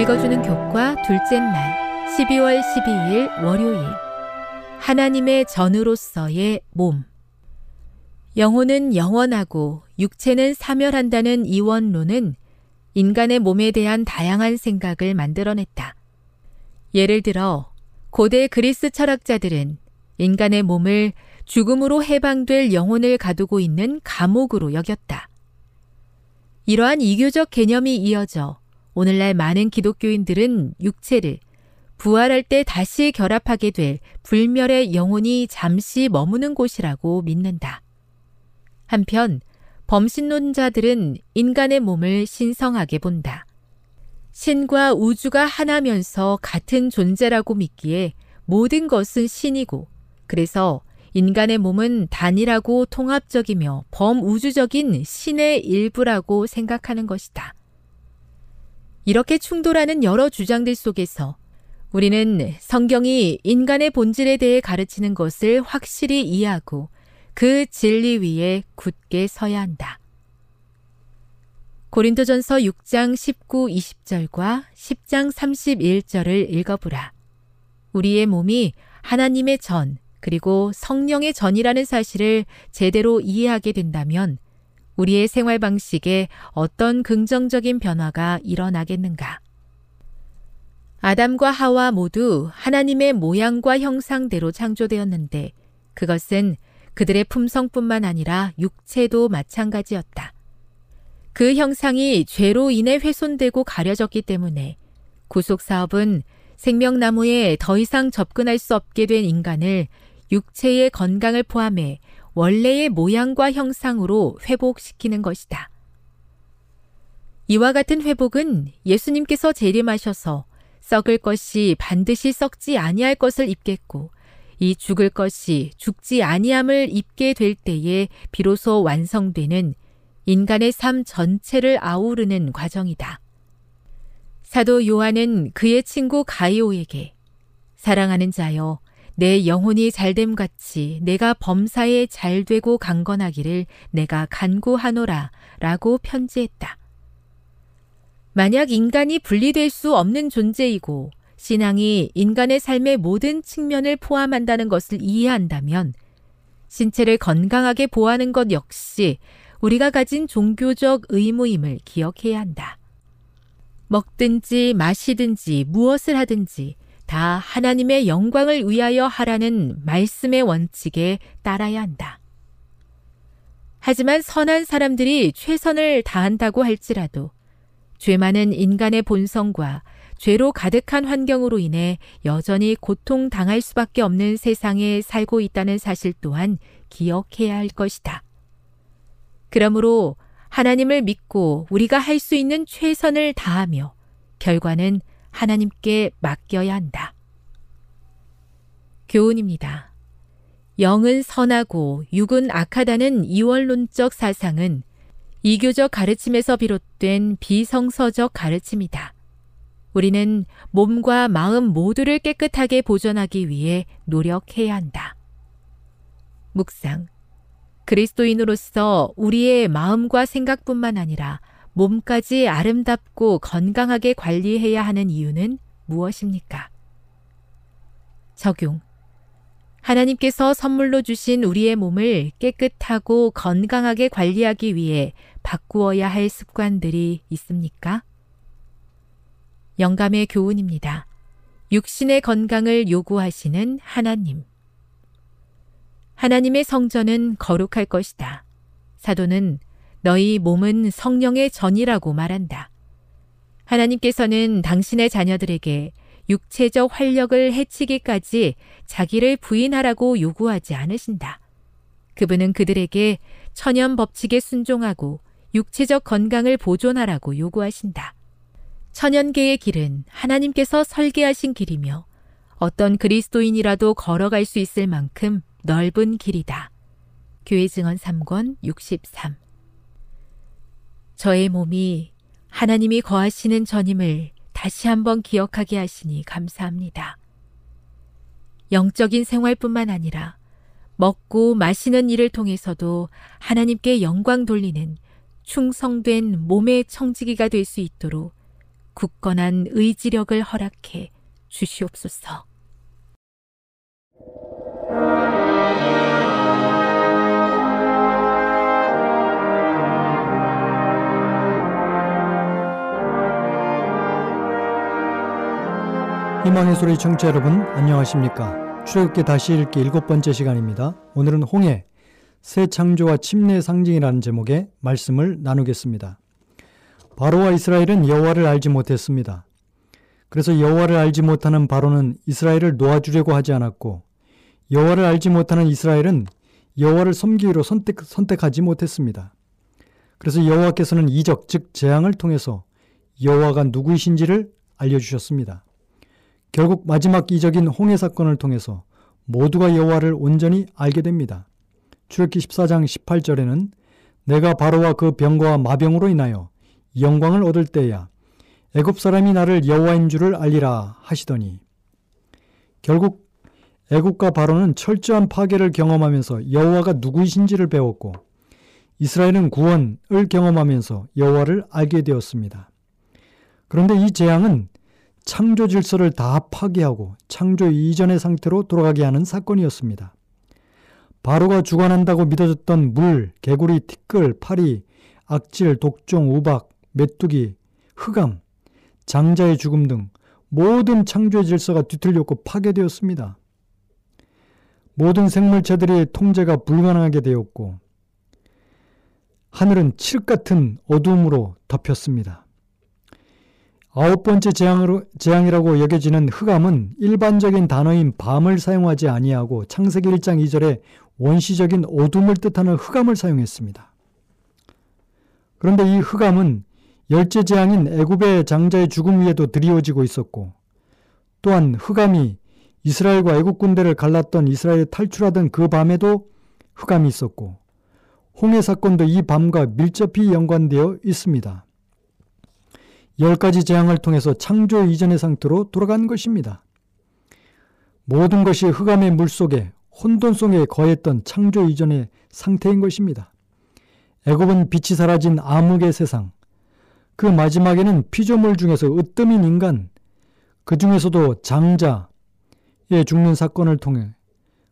읽어주는 교과 둘째 날 12월 12일 월요일 하나님의 전으로서의 몸 영혼은 영원하고 육체는 사멸한다는 이원론은 인간의 몸에 대한 다양한 생각을 만들어냈다. 예를 들어 고대 그리스 철학자들은 인간의 몸을 죽음으로 해방될 영혼을 가두고 있는 감옥으로 여겼다. 이러한 이교적 개념이 이어져 오늘날 많은 기독교인들은 육체를 부활할 때 다시 결합하게 될 불멸의 영혼이 잠시 머무는 곳이라고 믿는다. 한편 범신론자들은 인간의 몸을 신성하게 본다. 신과 우주가 하나면서 같은 존재라고 믿기에 모든 것은 신이고 그래서 인간의 몸은 단일하고 통합적이며 범우주적인 신의 일부라고 생각하는 것이다. 이렇게 충돌하는 여러 주장들 속에서 우리는 성경이 인간의 본질에 대해 가르치는 것을 확실히 이해하고 그 진리 위에 굳게 서야 한다. 고린도전서 6장 19, 20절과 10장 31절을 읽어보라. 우리의 몸이 하나님의 전, 그리고 성령의 전이라는 사실을 제대로 이해하게 된다면 우리의 생활 방식에 어떤 긍정적인 변화가 일어나겠는가? 아담과 하와 모두 하나님의 모양과 형상대로 창조되었는데 그것은 그들의 품성뿐만 아니라 육체도 마찬가지였다. 그 형상이 죄로 인해 훼손되고 가려졌기 때문에 구속 사업은 생명나무에 더 이상 접근할 수 없게 된 인간을 육체의 건강을 포함해 원래의 모양과 형상으로 회복시키는 것이다. 이와 같은 회복은 예수님께서 재림하셔서 썩을 것이 반드시 썩지 아니할 것을 입겠고 이 죽을 것이 죽지 아니함을 입게 될 때에 비로소 완성되는 인간의 삶 전체를 아우르는 과정이다. 사도 요한은 그의 친구 가이오에게 사랑하는 자여 내 영혼이 잘됨 같이 내가 범사에 잘되고 강건하기를 내가 간구하노라 라고 편지했다. 만약 인간이 분리될 수 없는 존재이고 신앙이 인간의 삶의 모든 측면을 포함한다는 것을 이해한다면 신체를 건강하게 보호하는 것 역시 우리가 가진 종교적 의무임을 기억해야 한다. 먹든지 마시든지 무엇을 하든지 다 하나님의 영광을 위하여 하라는 말씀의 원칙에 따라야 한다. 하지만 선한 사람들이 최선을 다한다고 할지라도 죄 많은 인간의 본성과 죄로 가득한 환경으로 인해 여전히 고통당할 수밖에 없는 세상에 살고 있다는 사실 또한 기억해야 할 것이다. 그러므로 하나님을 믿고 우리가 할 수 있는 최선을 다하며 결과는 하나님께 맡겨야 한다. 교훈입니다. 영은 선하고 육은 악하다는 이원론적 사상은 이교적 가르침에서 비롯된 비성서적 가르침이다. 우리는 몸과 마음 모두를 깨끗하게 보존하기 위해 노력해야 한다. 묵상. 그리스도인으로서 우리의 마음과 생각뿐만 아니라 몸까지 아름답고 건강하게 관리해야 하는 이유는 무엇입니까? 적용. 하나님께서 선물로 주신 우리의 몸을 깨끗하고 건강하게 관리하기 위해 바꾸어야 할 습관들이 있습니까? 영감의 교훈입니다. 육신의 건강을 요구하시는 하나님. 하나님의 성전은 거룩할 것이다. 사도는 너희 몸은 성령의 전이라고 말한다. 하나님께서는 당신의 자녀들에게 육체적 활력을 해치기까지 자기를 부인하라고 요구하지 않으신다. 그분은 그들에게 천연 법칙에 순종하고 육체적 건강을 보존하라고 요구하신다. 천연계의 길은 하나님께서 설계하신 길이며 어떤 그리스도인이라도 걸어갈 수 있을 만큼 넓은 길이다. 교회 증언 3권 63 저의 몸이 하나님이 거하시는 전임을 다시 한번 기억하게 하시니 감사합니다. 영적인 생활뿐만 아니라 먹고 마시는 일을 통해서도 하나님께 영광 돌리는 충성된 몸의 청지기가 될 수 있도록 굳건한 의지력을 허락해 주시옵소서. 희망의 소리 청취자 여러분 안녕하십니까? 출애굽기 다시 읽기 일곱 번째 시간입니다. 오늘은 홍해 새 창조와 침례의 상징이라는 제목의 말씀을 나누겠습니다. 바로와 이스라엘은 여호와를 알지 못했습니다. 그래서 여호와를 알지 못하는 바로는 이스라엘을 놓아주려고 하지 않았고 여호와를 알지 못하는 이스라엘은 여호와를 섬기기로 선택, 선택하지 못했습니다. 그래서 여호와께서는 이적 즉 재앙을 통해서 여호와가 누구이신지를 알려주셨습니다 결국 마지막 이적인 홍해 사건을 통해서 모두가 여호와를 온전히 알게 됩니다. 출애기 14장 18절에는 내가 바로와 그 병거와 마병으로 인하여 영광을 얻을 때야 애굽 사람이 나를 여호와인 줄을 알리라 하시더니 결국 애굽과 바로는 철저한 파괴를 경험하면서 여호와가 누구이신지를 배웠고 이스라엘은 구원을 경험하면서 여호와를 알게 되었습니다. 그런데 이 재앙은 창조 질서를 다 파괴하고 창조 이전의 상태로 돌아가게 하는 사건이었습니다. 바로가 주관한다고 믿어졌던 물, 개구리, 티끌, 파리, 악질, 독종, 우박, 메뚜기, 흑암, 장자의 죽음 등 모든 창조의 질서가 뒤틀렸고 파괴되었습니다. 모든 생물체들의 통제가 불가능하게 되었고 하늘은 칠흑 같은 어두움으로 덮였습니다. 아홉 번째 재앙으로, 재앙이라고 여겨지는 흑암은 일반적인 단어인 밤을 사용하지 아니하고 창세기 1장 2절에 원시적인 어둠을 뜻하는 흑암을 사용했습니다. 그런데 이 흑암은 열째 재앙인 애굽의 장자의 죽음 위에도 드리워지고 있었고 또한 흑암이 이스라엘과 애굽 군대를 갈랐던 이스라엘이 탈출하던 그 밤에도 흑암이 있었고 홍해 사건도 이 밤과 밀접히 연관되어 있습니다. 열 가지 재앙을 통해서 창조 이전의 상태로 돌아간 것입니다. 모든 것이 흑암의 물 속에 혼돈 속에 거했던 창조 이전의 상태인 것입니다. 애굽은 빛이 사라진 암흑의 세상, 그 마지막에는 피조물 중에서 으뜸인 인간, 그 중에서도 장자의 죽는 사건을 통해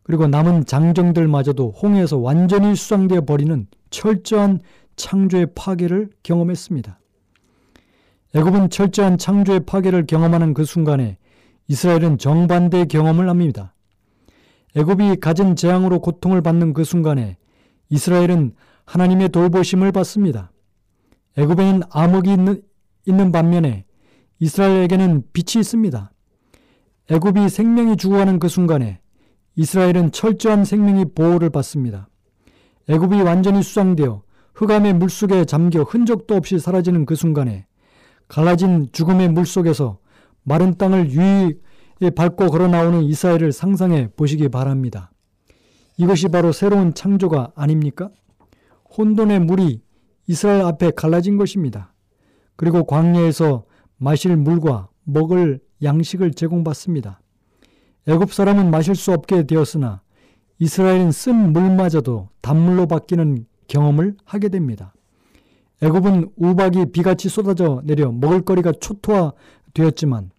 그리고 남은 장정들마저도 홍해에서 완전히 수상되어 버리는 철저한 창조의 파괴를 경험했습니다. 애굽은 철저한 창조의 파괴를 경험하는 그 순간에 이스라엘은 정반대의 경험을 합니다. 애굽이 가진 재앙으로 고통을 받는 그 순간에 이스라엘은 하나님의 돌보심을 받습니다. 애굽에는 암흑이 있는, 있는 반면에 이스라엘에게는 빛이 있습니다. 애굽이 생명이 죽어가는 그 순간에 이스라엘은 철저한 생명의 보호를 받습니다. 애굽이 완전히 수장되어 흑암의 물속에 잠겨 흔적도 없이 사라지는 그 순간에 갈라진 죽음의 물 속에서 마른 땅을 유익에 밟고 걸어 나오는 이스라엘을 상상해 보시기 바랍니다. 이것이 바로 새로운 창조가 아닙니까? 혼돈의 물이 이스라엘 앞에 갈라진 것입니다. 그리고 광야에서 마실 물과 먹을 양식을 제공받습니다. 애굽 사람은 마실 수 없게 되었으나 이스라엘은 쓴 물마저도 단물로 바뀌는 경험을 하게 됩니다. 애굽은 우박이 비같이 쏟아져 내려 먹을거리가 초토화되었지만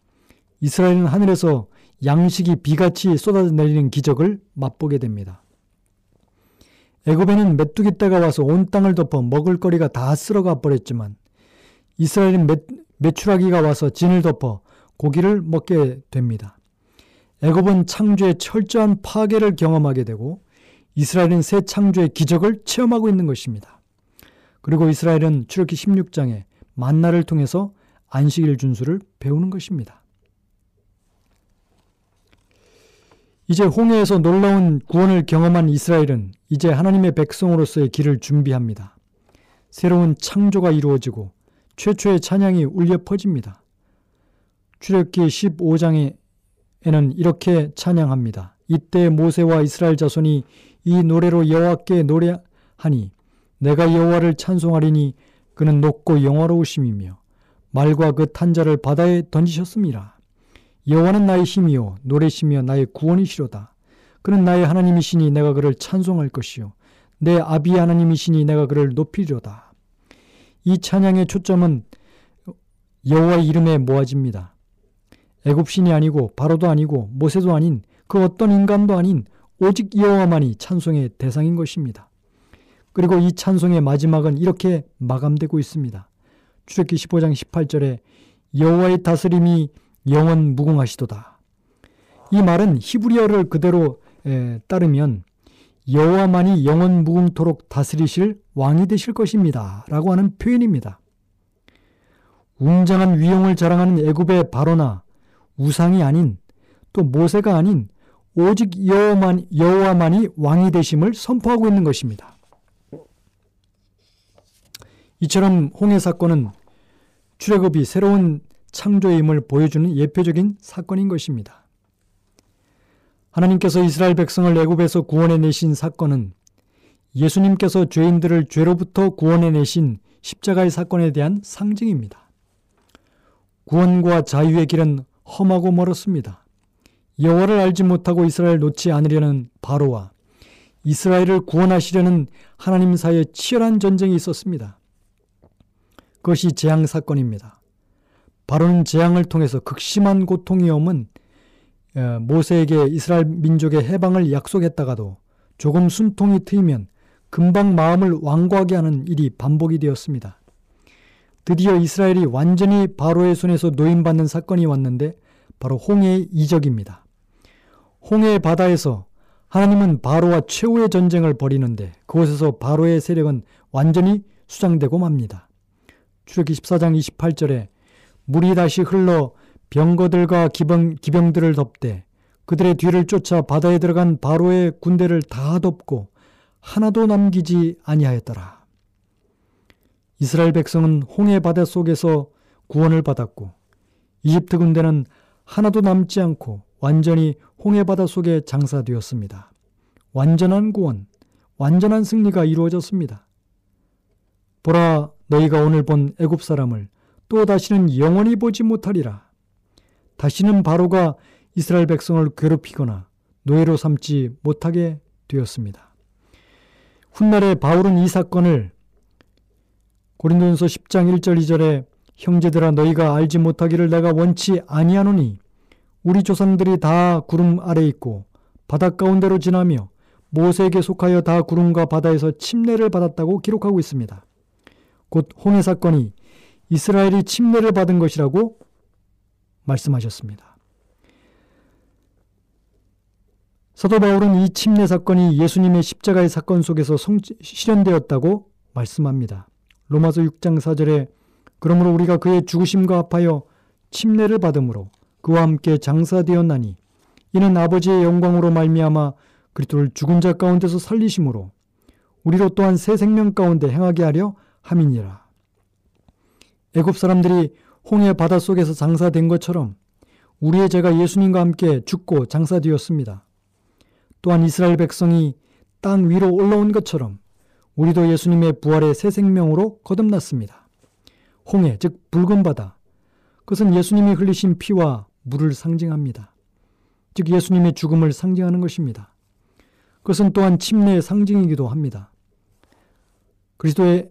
이스라엘은 하늘에서 양식이 비같이 쏟아져 내리는 기적을 맛보게 됩니다. 애굽에는 메뚜기 떼가 와서 온 땅을 덮어 먹을거리가 다 쓸어가 버렸지만 이스라엘은 메, 메추라기가 와서 진을 덮어 고기를 먹게 됩니다. 애굽은 창조의 철저한 파괴를 경험하게 되고 이스라엘은 새 창조의 기적을 체험하고 있는 것입니다. 그리고 이스라엘은 출애기 16장에 만나를 통해서 안식일 준수를 배우는 것입니다. 이제 홍해에서 놀라운 구원을 경험한 이스라엘은 이제 하나님의 백성으로서의 길을 준비합니다. 새로운 창조가 이루어지고 최초의 찬양이 울려 퍼집니다. 출애굽기 15장에는 이렇게 찬양합니다. 이때 모세와 이스라엘 자손이 이 노래로 여호와께 노래하니 내가 여호와를 찬송하리니 그는 높고 영화로우심이며 말과 그 탄자를 바다에 던지셨습니다. 여호와는 나의 힘이요 노래시며 나의 구원이시로다. 그는 나의 하나님이시니 내가 그를 찬송할 것이요 내 아비 하나님이시니 내가 그를 높이리로다. 이 찬양의 초점은 여호와의 이름에 모아집니다. 애굽신이 아니고 바로도 아니고 모세도 아닌 그 어떤 인간도 아닌 오직 여호와만이 찬송의 대상인 것입니다. 그리고 이 찬송의 마지막은 이렇게 마감되고 있습니다. 출애기 15장 18절에 여호와의 다스림이 영원 무궁하시도다. 이 말은 히브리어를 그대로 에, 따르면 여호와만이 영원 무궁토록 다스리실 왕이 되실 것입니다. 라고 하는 표현입니다. 웅장한 위용을 자랑하는 애굽의 바로나 우상이 아닌 또 모세가 아닌 오직 여호만, 여호와만이 왕이 되심을 선포하고 있는 것입니다. 이처럼 홍해 사건은 출애굽이 새로운 창조임을 보여주는 예표적인 사건인 것입니다. 하나님께서 이스라엘 백성을 애굽에서 구원해 내신 사건은 예수님께서 죄인들을 죄로부터 구원해 내신 십자가의 사건에 대한 상징입니다. 구원과 자유의 길은 험하고 멀었습니다. 여호와를 알지 못하고 이스라엘을 놓지 않으려는 바로와 이스라엘을 구원하시려는 하나님 사이에 치열한 전쟁이 있었습니다. 그것이 재앙 사건입니다. 바로는 재앙을 통해서 극심한 고통이 오면 어, 모세에게 이스라엘 민족의 해방을 약속했다가도 조금 숨통이 트이면 금방 마음을 완고하게 하는 일이 반복이 되었습니다. 드디어 이스라엘이 완전히 바로의 손에서 노임받는 사건이 왔는데 바로 홍해의 이적입니다. 홍해의 바다에서 하나님은 바로와 최후의 전쟁을 벌이는데 그곳에서 바로의 세력은 완전히 수장되고 맙니다. 출애기 14장 28절에 물이 다시 흘러 병거들과 기병, 기병들을 덮되 그들의 뒤를 쫓아 바다에 들어간 바로의 군대를 다 덮고 하나도 남기지 아니하였더라. 이스라엘 백성은 홍해 바다 속에서 구원을 받았고 이집트 군대는 하나도 남지 않고 완전히 홍해 바다 속에 장사되었습니다. 완전한 구원, 완전한 승리가 이루어졌습니다. 보라 너희가 오늘 본 애굽 사람을 또 다시는 영원히 보지 못하리라. 다시는 바로가 이스라엘 백성을 괴롭히거나 노예로 삼지 못하게 되었습니다. 훗날에 바울은 이 사건을 고린도전서 10장 1절 2절에 형제들아 너희가 알지 못하기를 내가 원치 아니하노니 우리 조상들이 다 구름 아래 있고 바닷 가운데로 지나며 모세에게 속하여 다 구름과 바다에서 침례를 받았다고 기록하고 있습니다. 곧 홍해 사건이 이스라엘이 침례를 받은 것이라고 말씀하셨습니다. 사도 바울은 이 침례 사건이 예수님의 십자가의 사건 속에서 성, 실현되었다고 말씀합니다. 로마서 6장 4절에 그러므로 우리가 그의 죽으심과 합하여 침례를 받음으로 그와 함께 장사되었나니 이는 아버지의 영광으로 말미암아 그리스도를 죽은 자 가운데서 살리심으로 우리로 또한 새 생명 가운데 행하게 하려 함이니라. 애굽 사람들이 홍해 바다 속에서 장사된 것처럼 우리의 죄가 예수님과 함께 죽고 장사되었습니다. 또한 이스라엘 백성이 땅 위로 올라온 것처럼 우리도 예수님의 부활의 새 생명으로 거듭났습니다. 홍해, 즉 붉은 바다. 그것은 예수님이 흘리신 피와 물을 상징합니다. 즉 예수님의 죽음을 상징하는 것입니다. 그것은 또한 침례의 상징이기도 합니다. 그리스도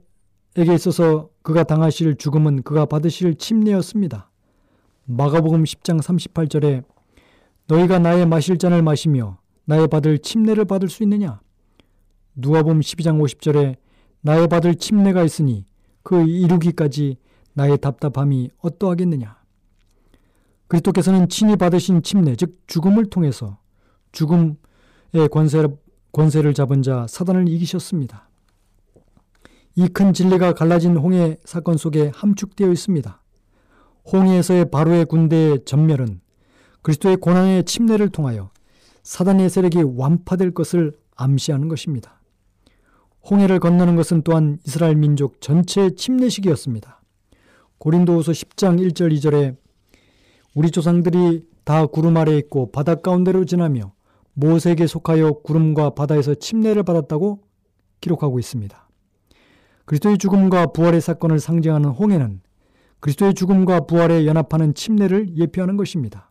에게 있어서 그가 당하실 죽음은 그가 받으실 침례였습니다. 마가복음 10장 38절에 너희가 나의 마실 잔을 마시며 나의 받을 침례를 받을 수 있느냐? 누가복음 12장 50절에 나의 받을 침례가 있으니 그 이루기까지 나의 답답함이 어떠하겠느냐? 그리스도께서는 친히 받으신 침례, 즉 죽음을 통해서 죽음의 권세, 권세를 잡은 자 사단을 이기셨습니다. 이 큰 진리가 갈라진 홍해 사건 속에 함축되어 있습니다. 홍해에서의 바로의 군대의 전멸은 그리스도의 고난의 침례를 통하여 사단의 세력이 완파될 것을 암시하는 것입니다. 홍해를 건너는 것은 또한 이스라엘 민족 전체의 침례식이었습니다. 고린도후서 10장 1절 2절에 우리 조상들이 다 구름 아래 있고 바다 가운데로 지나며 모세에게 속하여 구름과 바다에서 침례를 받았다고 기록하고 있습니다. 그리스도의 죽음과 부활의 사건을 상징하는 홍해는 그리스도의 죽음과 부활에 연합하는 침례를 예표하는 것입니다.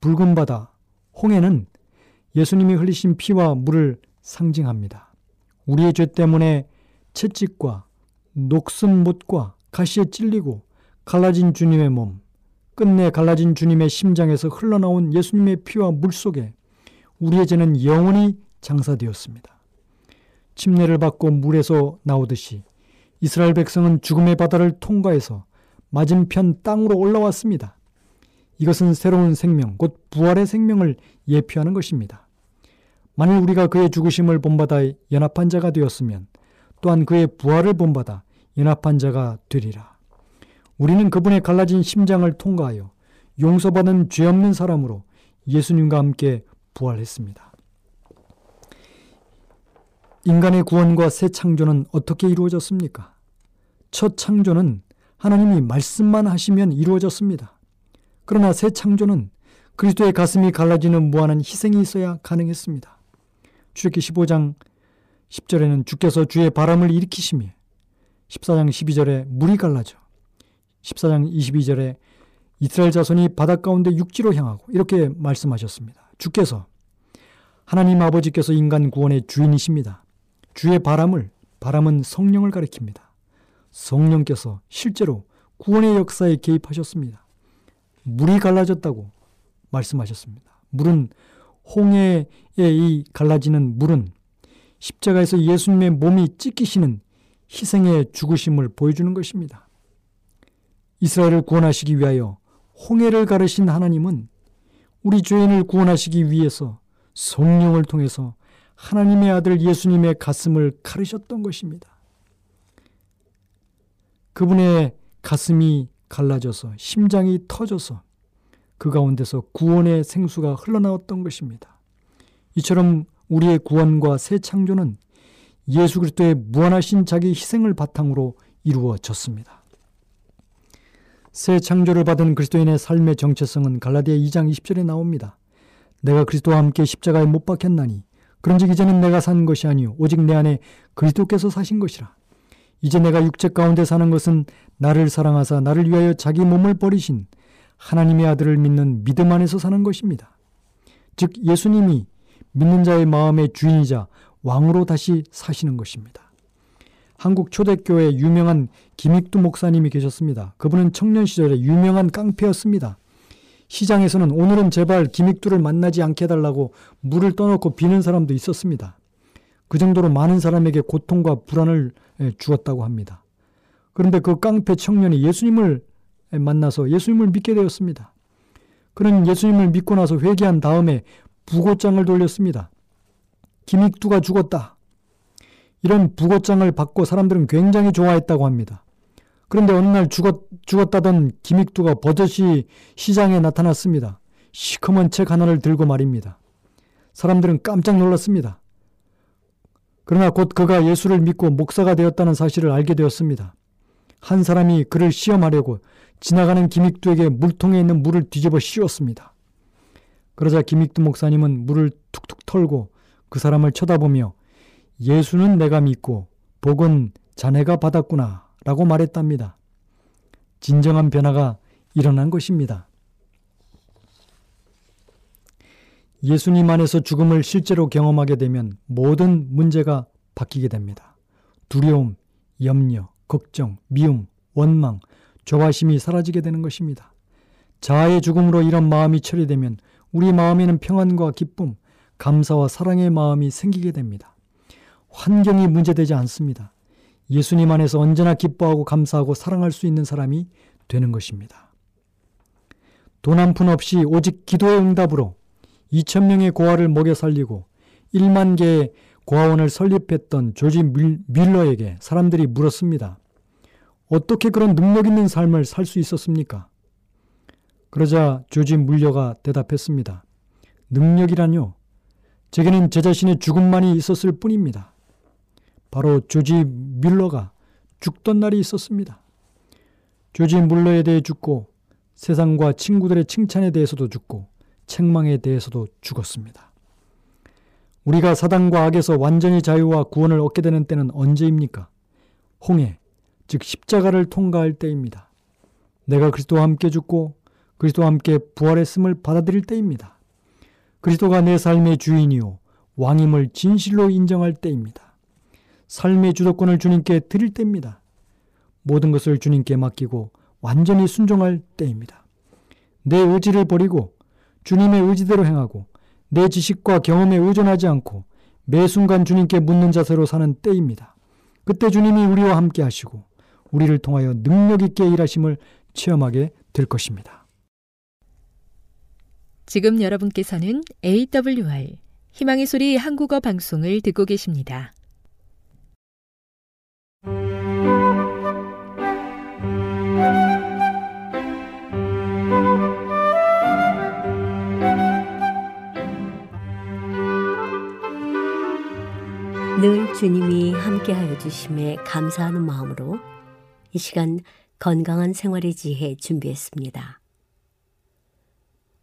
붉은 바다, 홍해는 예수님이 흘리신 피와 물을 상징합니다. 우리의 죄 때문에 채찍과 녹슨 못과 가시에 찔리고 갈라진 주님의 몸, 끝내 갈라진 주님의 심장에서 흘러나온 예수님의 피와 물 속에 우리의 죄는 영원히 장사되었습니다. 침례를 받고 물에서 나오듯이 이스라엘 백성은 죽음의 바다를 통과해서 맞은편 땅으로 올라왔습니다. 이것은 새로운 생명, 곧 부활의 생명을 예표하는 것입니다. 만일 우리가 그의 죽으심을 본받아 연합한 자가 되었으면 또한 그의 부활을 본받아 연합한 자가 되리라. 우리는 그분의 갈라진 심장을 통과하여 용서받은 죄 없는 사람으로 예수님과 함께 부활했습니다. 인간의 구원과 새 창조는 어떻게 이루어졌습니까? 첫 창조는 하나님이 말씀만 하시면 이루어졌습니다. 그러나 새 창조는 그리스도의 가슴이 갈라지는 무한한 희생이 있어야 가능했습니다. 출애기 15장 10절에는 주께서 주의 바람을 일으키시며 14장 12절에 물이 갈라져 14장 22절에 이스라엘 자손이 바닷 가운데 육지로 향하고 이렇게 말씀하셨습니다. 주께서 하나님 아버지께서 인간 구원의 주인이십니다. 주의 바람을 바람은 성령을 가리킵니다. 성령께서 실제로 구원의 역사에 개입하셨습니다. 물이 갈라졌다고 말씀하셨습니다. 물은 홍해에 이 갈라지는 물은 십자가에서 예수님의 몸이 찢기시는 희생의 죽으심을 보여주는 것입니다. 이스라엘을 구원하시기 위하여 홍해를 가르신 하나님은 우리 죄인을 구원하시기 위해서 성령을 통해서 하나님의 아들 예수님의 가슴을 가르셨던 것입니다. 그분의 가슴이 갈라져서 심장이 터져서 그 가운데서 구원의 생수가 흘러나왔던 것입니다. 이처럼 우리의 구원과 새 창조는 예수 그리스도의 무한하신 자기 희생을 바탕으로 이루어졌습니다. 새 창조를 받은 그리스도인의 삶의 정체성은 갈라디아 2장 20절에 나옵니다. 내가 그리스도와 함께 십자가에 못 박혔나니 그런즉 이제는 내가 산 것이 아니요 오직 내 안에 그리스도께서 사신 것이라. 이제 내가 육체 가운데 사는 것은 나를 사랑하사 나를 위하여 자기 몸을 버리신 하나님의 아들을 믿는 믿음 안에서 사는 것입니다. 즉 예수님이 믿는 자의 마음의 주인이자 왕으로 다시 사시는 것입니다. 한국 초대교회 유명한 김익두 목사님이 계셨습니다. 그분은 청년 시절에 유명한 깡패였습니다. 시장에서는 오늘은 제발 김익두를 만나지 않게 해달라고 물을 떠놓고 비는 사람도 있었습니다. 그 정도로 많은 사람에게 고통과 불안을 주었다고 합니다. 그런데 그 깡패 청년이 예수님을 만나서 예수님을 믿게 되었습니다. 그는 예수님을 믿고 나서 회개한 다음에 부고장을 돌렸습니다. 김익두가 죽었다. 이런 부고장을 받고 사람들은 굉장히 좋아했다고 합니다. 그런데 어느 날 죽었, 죽었다던 김익두가 버젓이 시장에 나타났습니다. 시커먼 책 하나를 들고 말입니다. 사람들은 깜짝 놀랐습니다. 그러나 곧 그가 예수를 믿고 목사가 되었다는 사실을 알게 되었습니다. 한 사람이 그를 시험하려고 지나가는 김익두에게 물통에 있는 물을 뒤집어 씌웠습니다. 그러자 김익두 목사님은 물을 툭툭 털고 그 사람을 쳐다보며 예수는 내가 믿고 복은 자네가 받았구나 라고 말했답니다. 진정한 변화가 일어난 것입니다. 예수님 안에서 죽음을 실제로 경험하게 되면 모든 문제가 바뀌게 됩니다. 두려움, 염려, 걱정, 미움, 원망, 조바심이 사라지게 되는 것입니다. 자아의 죽음으로 이런 마음이 처리되면 우리 마음에는 평안과 기쁨, 감사와 사랑의 마음이 생기게 됩니다. 환경이 문제되지 않습니다. 예수님 안에서 언제나 기뻐하고 감사하고 사랑할 수 있는 사람이 되는 것입니다. 돈 한 푼 없이 오직 기도의 응답으로 2천명의 고아를 먹여 살리고 1만 개의 고아원을 설립했던 조지 밀러에게 사람들이 물었습니다. 어떻게 그런 능력 있는 삶을 살 수 있었습니까? 그러자 조지 물려가 대답했습니다. 능력이란요. 제게는 제 자신의 죽음만이 있었을 뿐입니다. 바로 조지 밀러가 죽던 날이 있었습니다. 조지 물러에 대해 죽고 세상과 친구들의 칭찬에 대해서도 죽고 책망에 대해서도 죽었습니다. 우리가 사단과 악에서 완전히 자유와 구원을 얻게 되는 때는 언제입니까? 홍해, 즉 십자가를 통과할 때입니다. 내가 그리스도와 함께 죽고 그리스도와 함께 부활했음을 받아들일 때입니다. 그리스도가 내 삶의 주인이요 왕임을 진실로 인정할 때입니다. 삶의 주도권을 주님께 드릴 때입니다. 모든 것을 주님께 맡기고 완전히 순종할 때입니다. 내 의지를 버리고 주님의 의지대로 행하고 내 지식과 경험에 의존하지 않고 매 순간 주님께 묻는 자세로 사는 때입니다. 그때 주님이 우리와 함께 하시고 우리를 통하여 능력 있게 일하심을 체험하게 될 것입니다. 지금 여러분께서는 AWR 희망의 소리 한국어 방송을 듣고 계십니다. 늘 주님이 함께하여 주심에 감사하는 마음으로 이 시간 건강한 생활의 지혜 준비했습니다.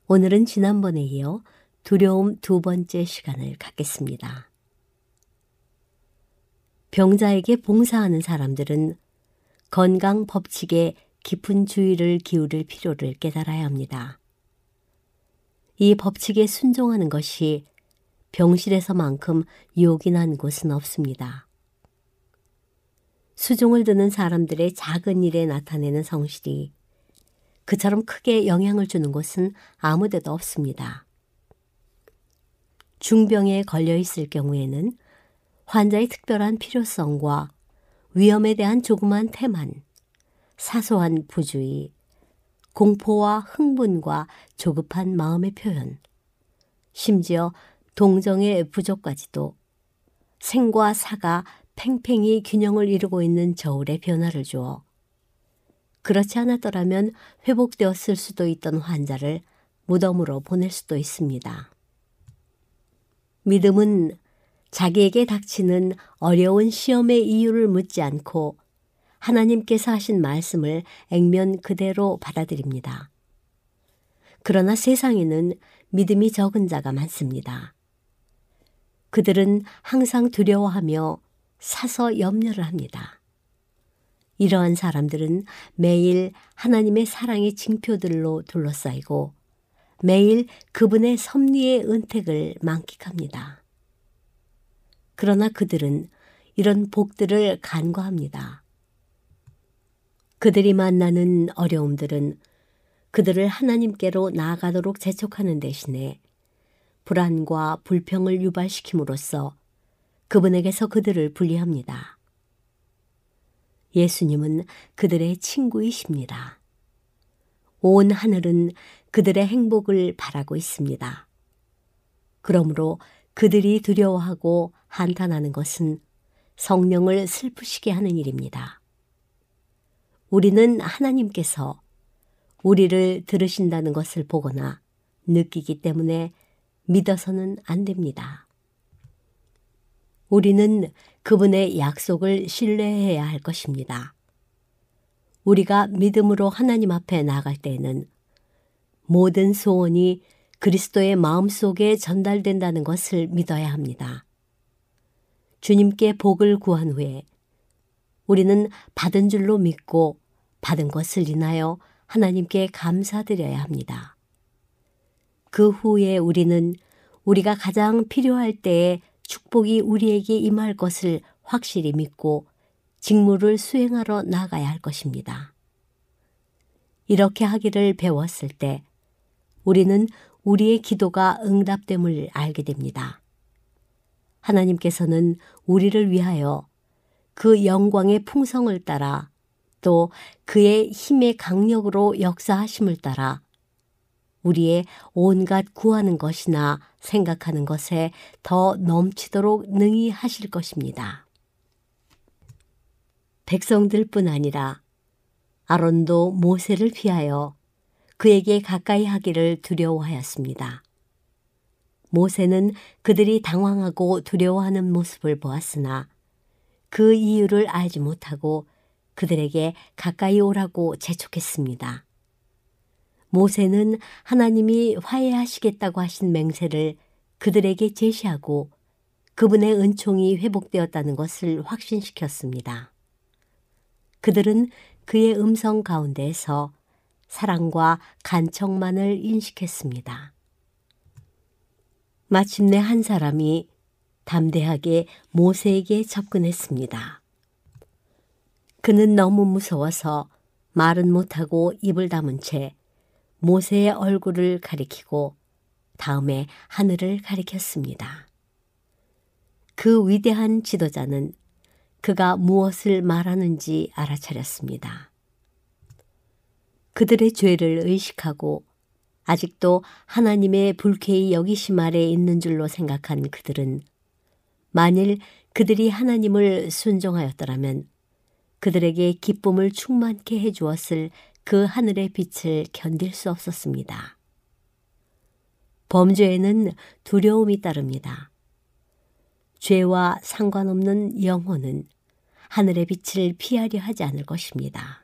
오늘은 지난번에 이어 두려움 두 번째 시간을 갖겠습니다. 병자에게 봉사하는 사람들은 건강 법칙에 깊은 주의를 기울일 필요를 깨달아야 합니다. 이 법칙에 순종하는 것이 병실에서만큼 요긴한 곳은 없습니다. 수종을 드는 사람들의 작은 일에 나타내는 성실이 그처럼 크게 영향을 주는 곳은 아무데도 없습니다. 중병에 걸려 있을 경우에는 환자의 특별한 필요성과 위험에 대한 조그만 태만, 사소한 부주의, 공포와 흥분과 조급한 마음의 표현, 심지어 동정의 부족까지도 생과 사가 팽팽히 균형을 이루고 있는 저울의 변화를 주어 그렇지 않았더라면 회복되었을 수도 있던 환자를 무덤으로 보낼 수도 있습니다. 믿음은 자기에게 닥치는 어려운 시험의 이유를 묻지 않고 하나님께서 하신 말씀을 액면 그대로 받아들입니다. 그러나 세상에는 믿음이 적은 자가 많습니다. 그들은 항상 두려워하며 사서 염려를 합니다. 이러한 사람들은 매일 하나님의 사랑의 징표들로 둘러싸이고 매일 그분의 섭리의 은택을 만끽합니다. 그러나 그들은 이런 복들을 간과합니다. 그들이 만나는 어려움들은 그들을 하나님께로 나아가도록 재촉하는 대신에 불안과 불평을 유발시킴으로써 그분에게서 그들을 분리합니다. 예수님은 그들의 친구이십니다. 온 하늘은 그들의 행복을 바라고 있습니다. 그러므로 그들이 두려워하고 한탄하는 것은 성령을 슬프시게 하는 일입니다. 우리는 하나님께서 우리를 들으신다는 것을 보거나 느끼기 때문에 믿어서는 안 됩니다. 우리는 그분의 약속을 신뢰해야 할 것입니다. 우리가 믿음으로 하나님 앞에 나갈 때에는 모든 소원이 그리스도의 마음 속에 전달된다는 것을 믿어야 합니다. 주님께 복을 구한 후에 우리는 받은 줄로 믿고 받은 것을 인하여 하나님께 감사드려야 합니다. 그 후에 우리는 우리가 가장 필요할 때에 축복이 우리에게 임할 것을 확실히 믿고 직무를 수행하러 나가야 할 것입니다. 이렇게 하기를 배웠을 때 우리는 우리의 기도가 응답됨을 알게 됩니다. 하나님께서는 우리를 위하여 그 영광의 풍성을 따라 또 그의 힘의 강력으로 역사하심을 따라 우리의 온갖 구하는 것이나 생각하는 것에 더 넘치도록 능히 하실 것입니다. 백성들뿐 아니라 아론도 모세를 피하여 그에게 가까이 하기를 두려워하였습니다. 모세는 그들이 당황하고 두려워하는 모습을 보았으나 그 이유를 알지 못하고 그들에게 가까이 오라고 재촉했습니다. 모세는 하나님이 화해하시겠다고 하신 맹세를 그들에게 제시하고 그분의 은총이 회복되었다는 것을 확신시켰습니다. 그들은 그의 음성 가운데에서 사랑과 간청만을 인식했습니다. 마침내 한 사람이 담대하게 모세에게 접근했습니다. 그는 너무 무서워서 말은 못하고 입을 다문 채 모세의 얼굴을 가리키고 다음에 하늘을 가리켰습니다. 그 위대한 지도자는 그가 무엇을 말하는지 알아차렸습니다. 그들의 죄를 의식하고 아직도 하나님의 불쾌히 여기심 아래 있는 줄로 생각한 그들은 만일 그들이 하나님을 순종하였더라면 그들에게 기쁨을 충만케 해 주었을 그 하늘의 빛을 견딜 수 없었습니다. 범죄에는 두려움이 따릅니다. 죄와 상관없는 영혼은 하늘의 빛을 피하려 하지 않을 것입니다.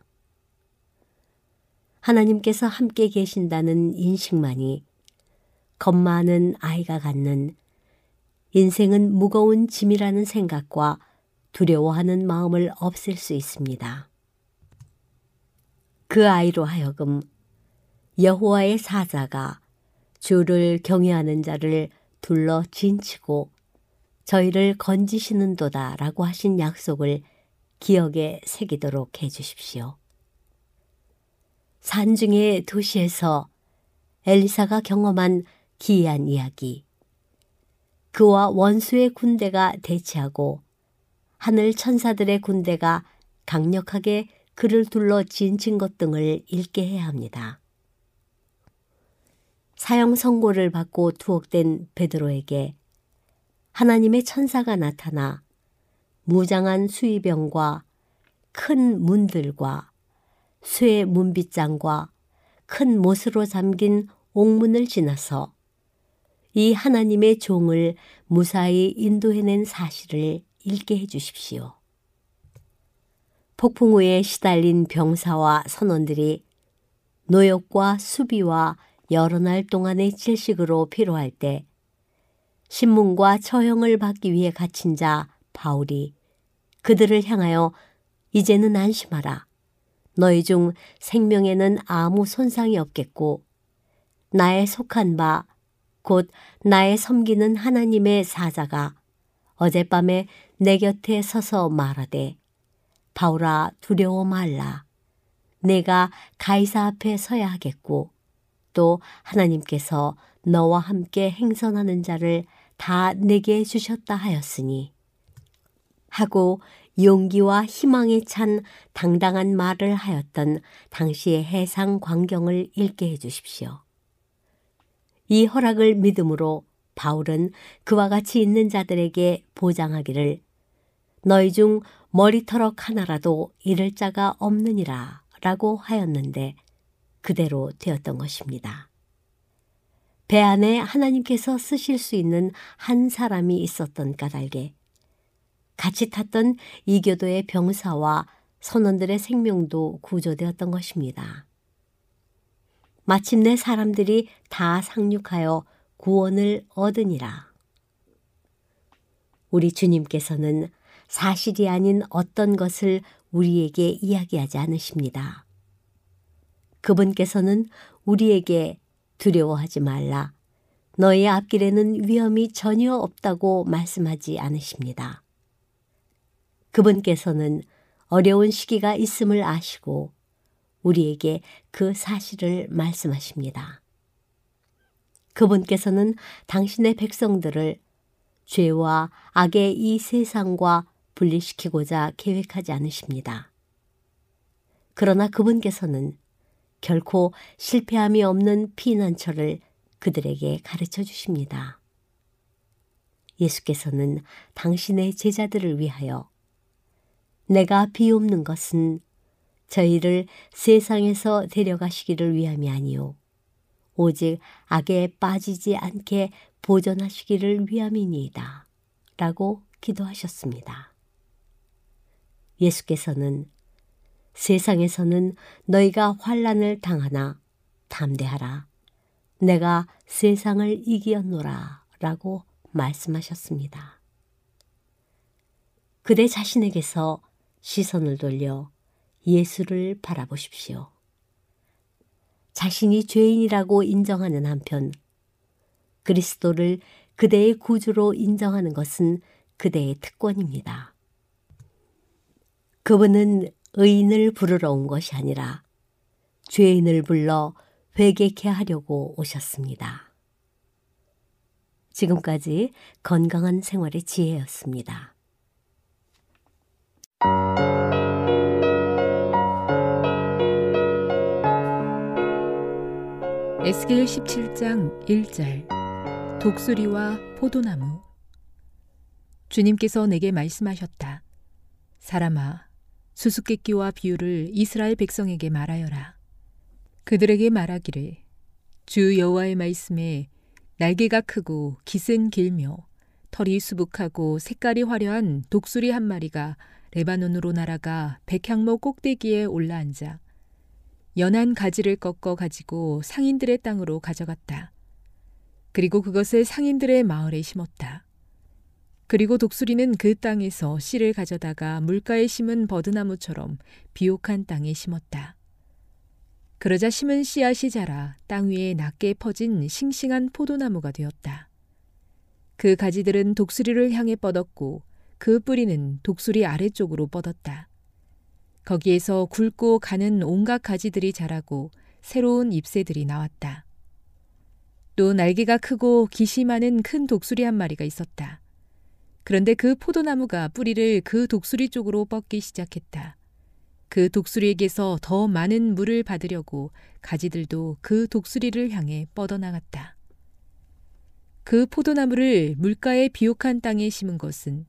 하나님께서 함께 계신다는 인식만이 겁 많은 아이가 갖는 인생은 무거운 짐이라는 생각과 두려워하는 마음을 없앨 수 있습니다. 그 아이로 하여금 여호와의 사자가 주를 경외하는 자를 둘러 진치고 저희를 건지시는도다 라고 하신 약속을 기억에 새기도록 해 주십시오. 산중의 도시에서 엘리사가 경험한 기이한 이야기. 그와 원수의 군대가 대치하고 하늘 천사들의 군대가 강력하게 그를 둘러 진친 것 등을 읽게 해야 합니다. 사형 선고를 받고 투옥된 베드로에게 하나님의 천사가 나타나 무장한 수의병과 큰 문들과 쇠 문빗장과 큰 못으로 잠긴 옥문을 지나서 이 하나님의 종을 무사히 인도해낸 사실을 읽게 해 주십시오. 폭풍우에 시달린 병사와 선원들이 노역과 수비와 여러 날 동안의 질식으로 피로할 때 신문과 처형을 받기 위해 갇힌 자 바울이 그들을 향하여 이제는 안심하라. 너희 중 생명에는 아무 손상이 없겠고 나의 속한 바 곧 나의 섬기는 하나님의 사자가 어젯밤에 내 곁에 서서 말하되 바울아 두려워 말라. 내가 가이사 앞에 서야 하겠고 또 하나님께서 너와 함께 행선하는 자를 다 내게 주셨다 하였으니 하고 용기와 희망에 찬 당당한 말을 하였던 당시의 해상 광경을 읽게 해 주십시오. 이 허락을 믿음으로 바울은 그와 같이 있는 자들에게 보장하기를 너희 중 머리털럭 하나라도 잃을 자가 없느니라 라고 하였는데 그대로 되었던 것입니다. 배 안에 하나님께서 쓰실 수 있는 한 사람이 있었던 까닭에 같이 탔던 이교도의 병사와 선원들의 생명도 구조되었던 것입니다. 마침내 사람들이 다 상륙하여 구원을 얻으니라. 우리 주님께서는 사실이 아닌 어떤 것을 우리에게 이야기하지 않으십니다. 그분께서는 우리에게 두려워하지 말라. 너의 앞길에는 위험이 전혀 없다고 말씀하지 않으십니다. 그분께서는 어려운 시기가 있음을 아시고 우리에게 그 사실을 말씀하십니다. 그분께서는 당신의 백성들을 죄와 악의 이 세상과 분리시키고자 계획하지 않으십니다. 그러나 그분께서는 결코 실패함이 없는 피난처를 그들에게 가르쳐 주십니다. 예수께서는 당신의 제자들을 위하여 내가 비옵는 것은 저희를 세상에서 데려가시기를 위함이 아니요 오직 악에 빠지지 않게 보존하시기를 위함이니이다. 라고 기도하셨습니다. 예수께서는 세상에서는 너희가 환란을 당하나 담대하라. 내가 세상을 이기었노라. 라고 말씀하셨습니다. 그대 자신에게서 시선을 돌려 예수를 바라보십시오. 자신이 죄인이라고 인정하는 한편 그리스도를 그대의 구주로 인정하는 것은 그대의 특권입니다. 그분은 의인을 부르러 온 것이 아니라 죄인을 불러 회개케 하려고 오셨습니다. 지금까지 건강한 생활의 지혜였습니다. 에스겔 17장 1절 독수리와 포도나무 주님께서 내게 말씀하셨다. 사람아 수수께끼와 비유를 이스라엘 백성에게 말하여라. 그들에게 말하기를 주 여호와의 말씀에 날개가 크고 깃은 길며 털이 수북하고 색깔이 화려한 독수리 한 마리가 레바논으로 날아가 백향목 꼭대기에 올라앉아 연한 가지를 꺾어 가지고 상인들의 땅으로 가져갔다. 그리고 그것을 상인들의 마을에 심었다. 그리고 독수리는 그 땅에서 씨를 가져다가 물가에 심은 버드나무처럼 비옥한 땅에 심었다. 그러자 심은 씨앗이 자라 땅 위에 낮게 퍼진 싱싱한 포도나무가 되었다. 그 가지들은 독수리를 향해 뻗었고 그 뿌리는 독수리 아래쪽으로 뻗었다. 거기에서 굵고 가는 온갖 가지들이 자라고 새로운 잎새들이 나왔다. 또 날개가 크고 기시 많은 큰 독수리 한 마리가 있었다. 그런데 그 포도나무가 뿌리를 그 독수리 쪽으로 뻗기 시작했다. 그 독수리에게서 더 많은 물을 받으려고 가지들도 그 독수리를 향해 뻗어나갔다. 그 포도나무를 물가의 비옥한 땅에 심은 것은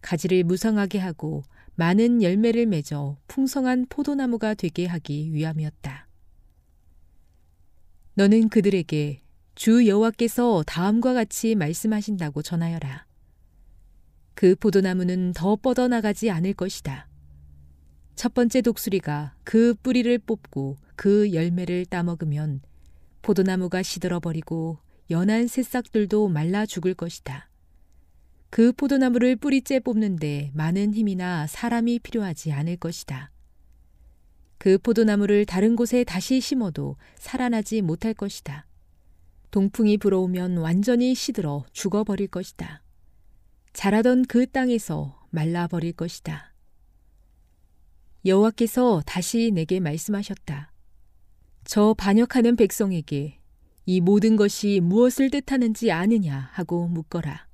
가지를 무성하게 하고 많은 열매를 맺어 풍성한 포도나무가 되게 하기 위함이었다. 너는 그들에게 주 여호와께서 다음과 같이 말씀하신다고 전하여라. 그 포도나무는 더 뻗어나가지 않을 것이다. 첫 번째 독수리가 그 뿌리를 뽑고 그 열매를 따먹으면 포도나무가 시들어버리고 연한 새싹들도 말라 죽을 것이다. 그 포도나무를 뿌리째 뽑는데 많은 힘이나 사람이 필요하지 않을 것이다. 그 포도나무를 다른 곳에 다시 심어도 살아나지 못할 것이다. 동풍이 불어오면 완전히 시들어 죽어버릴 것이다. 자라던 그 땅에서 말라버릴 것이다. 여호와께서 다시 내게 말씀하셨다. 저 반역하는 백성에게 이 모든 것이 무엇을 뜻하는지 아느냐 하고 묻거라.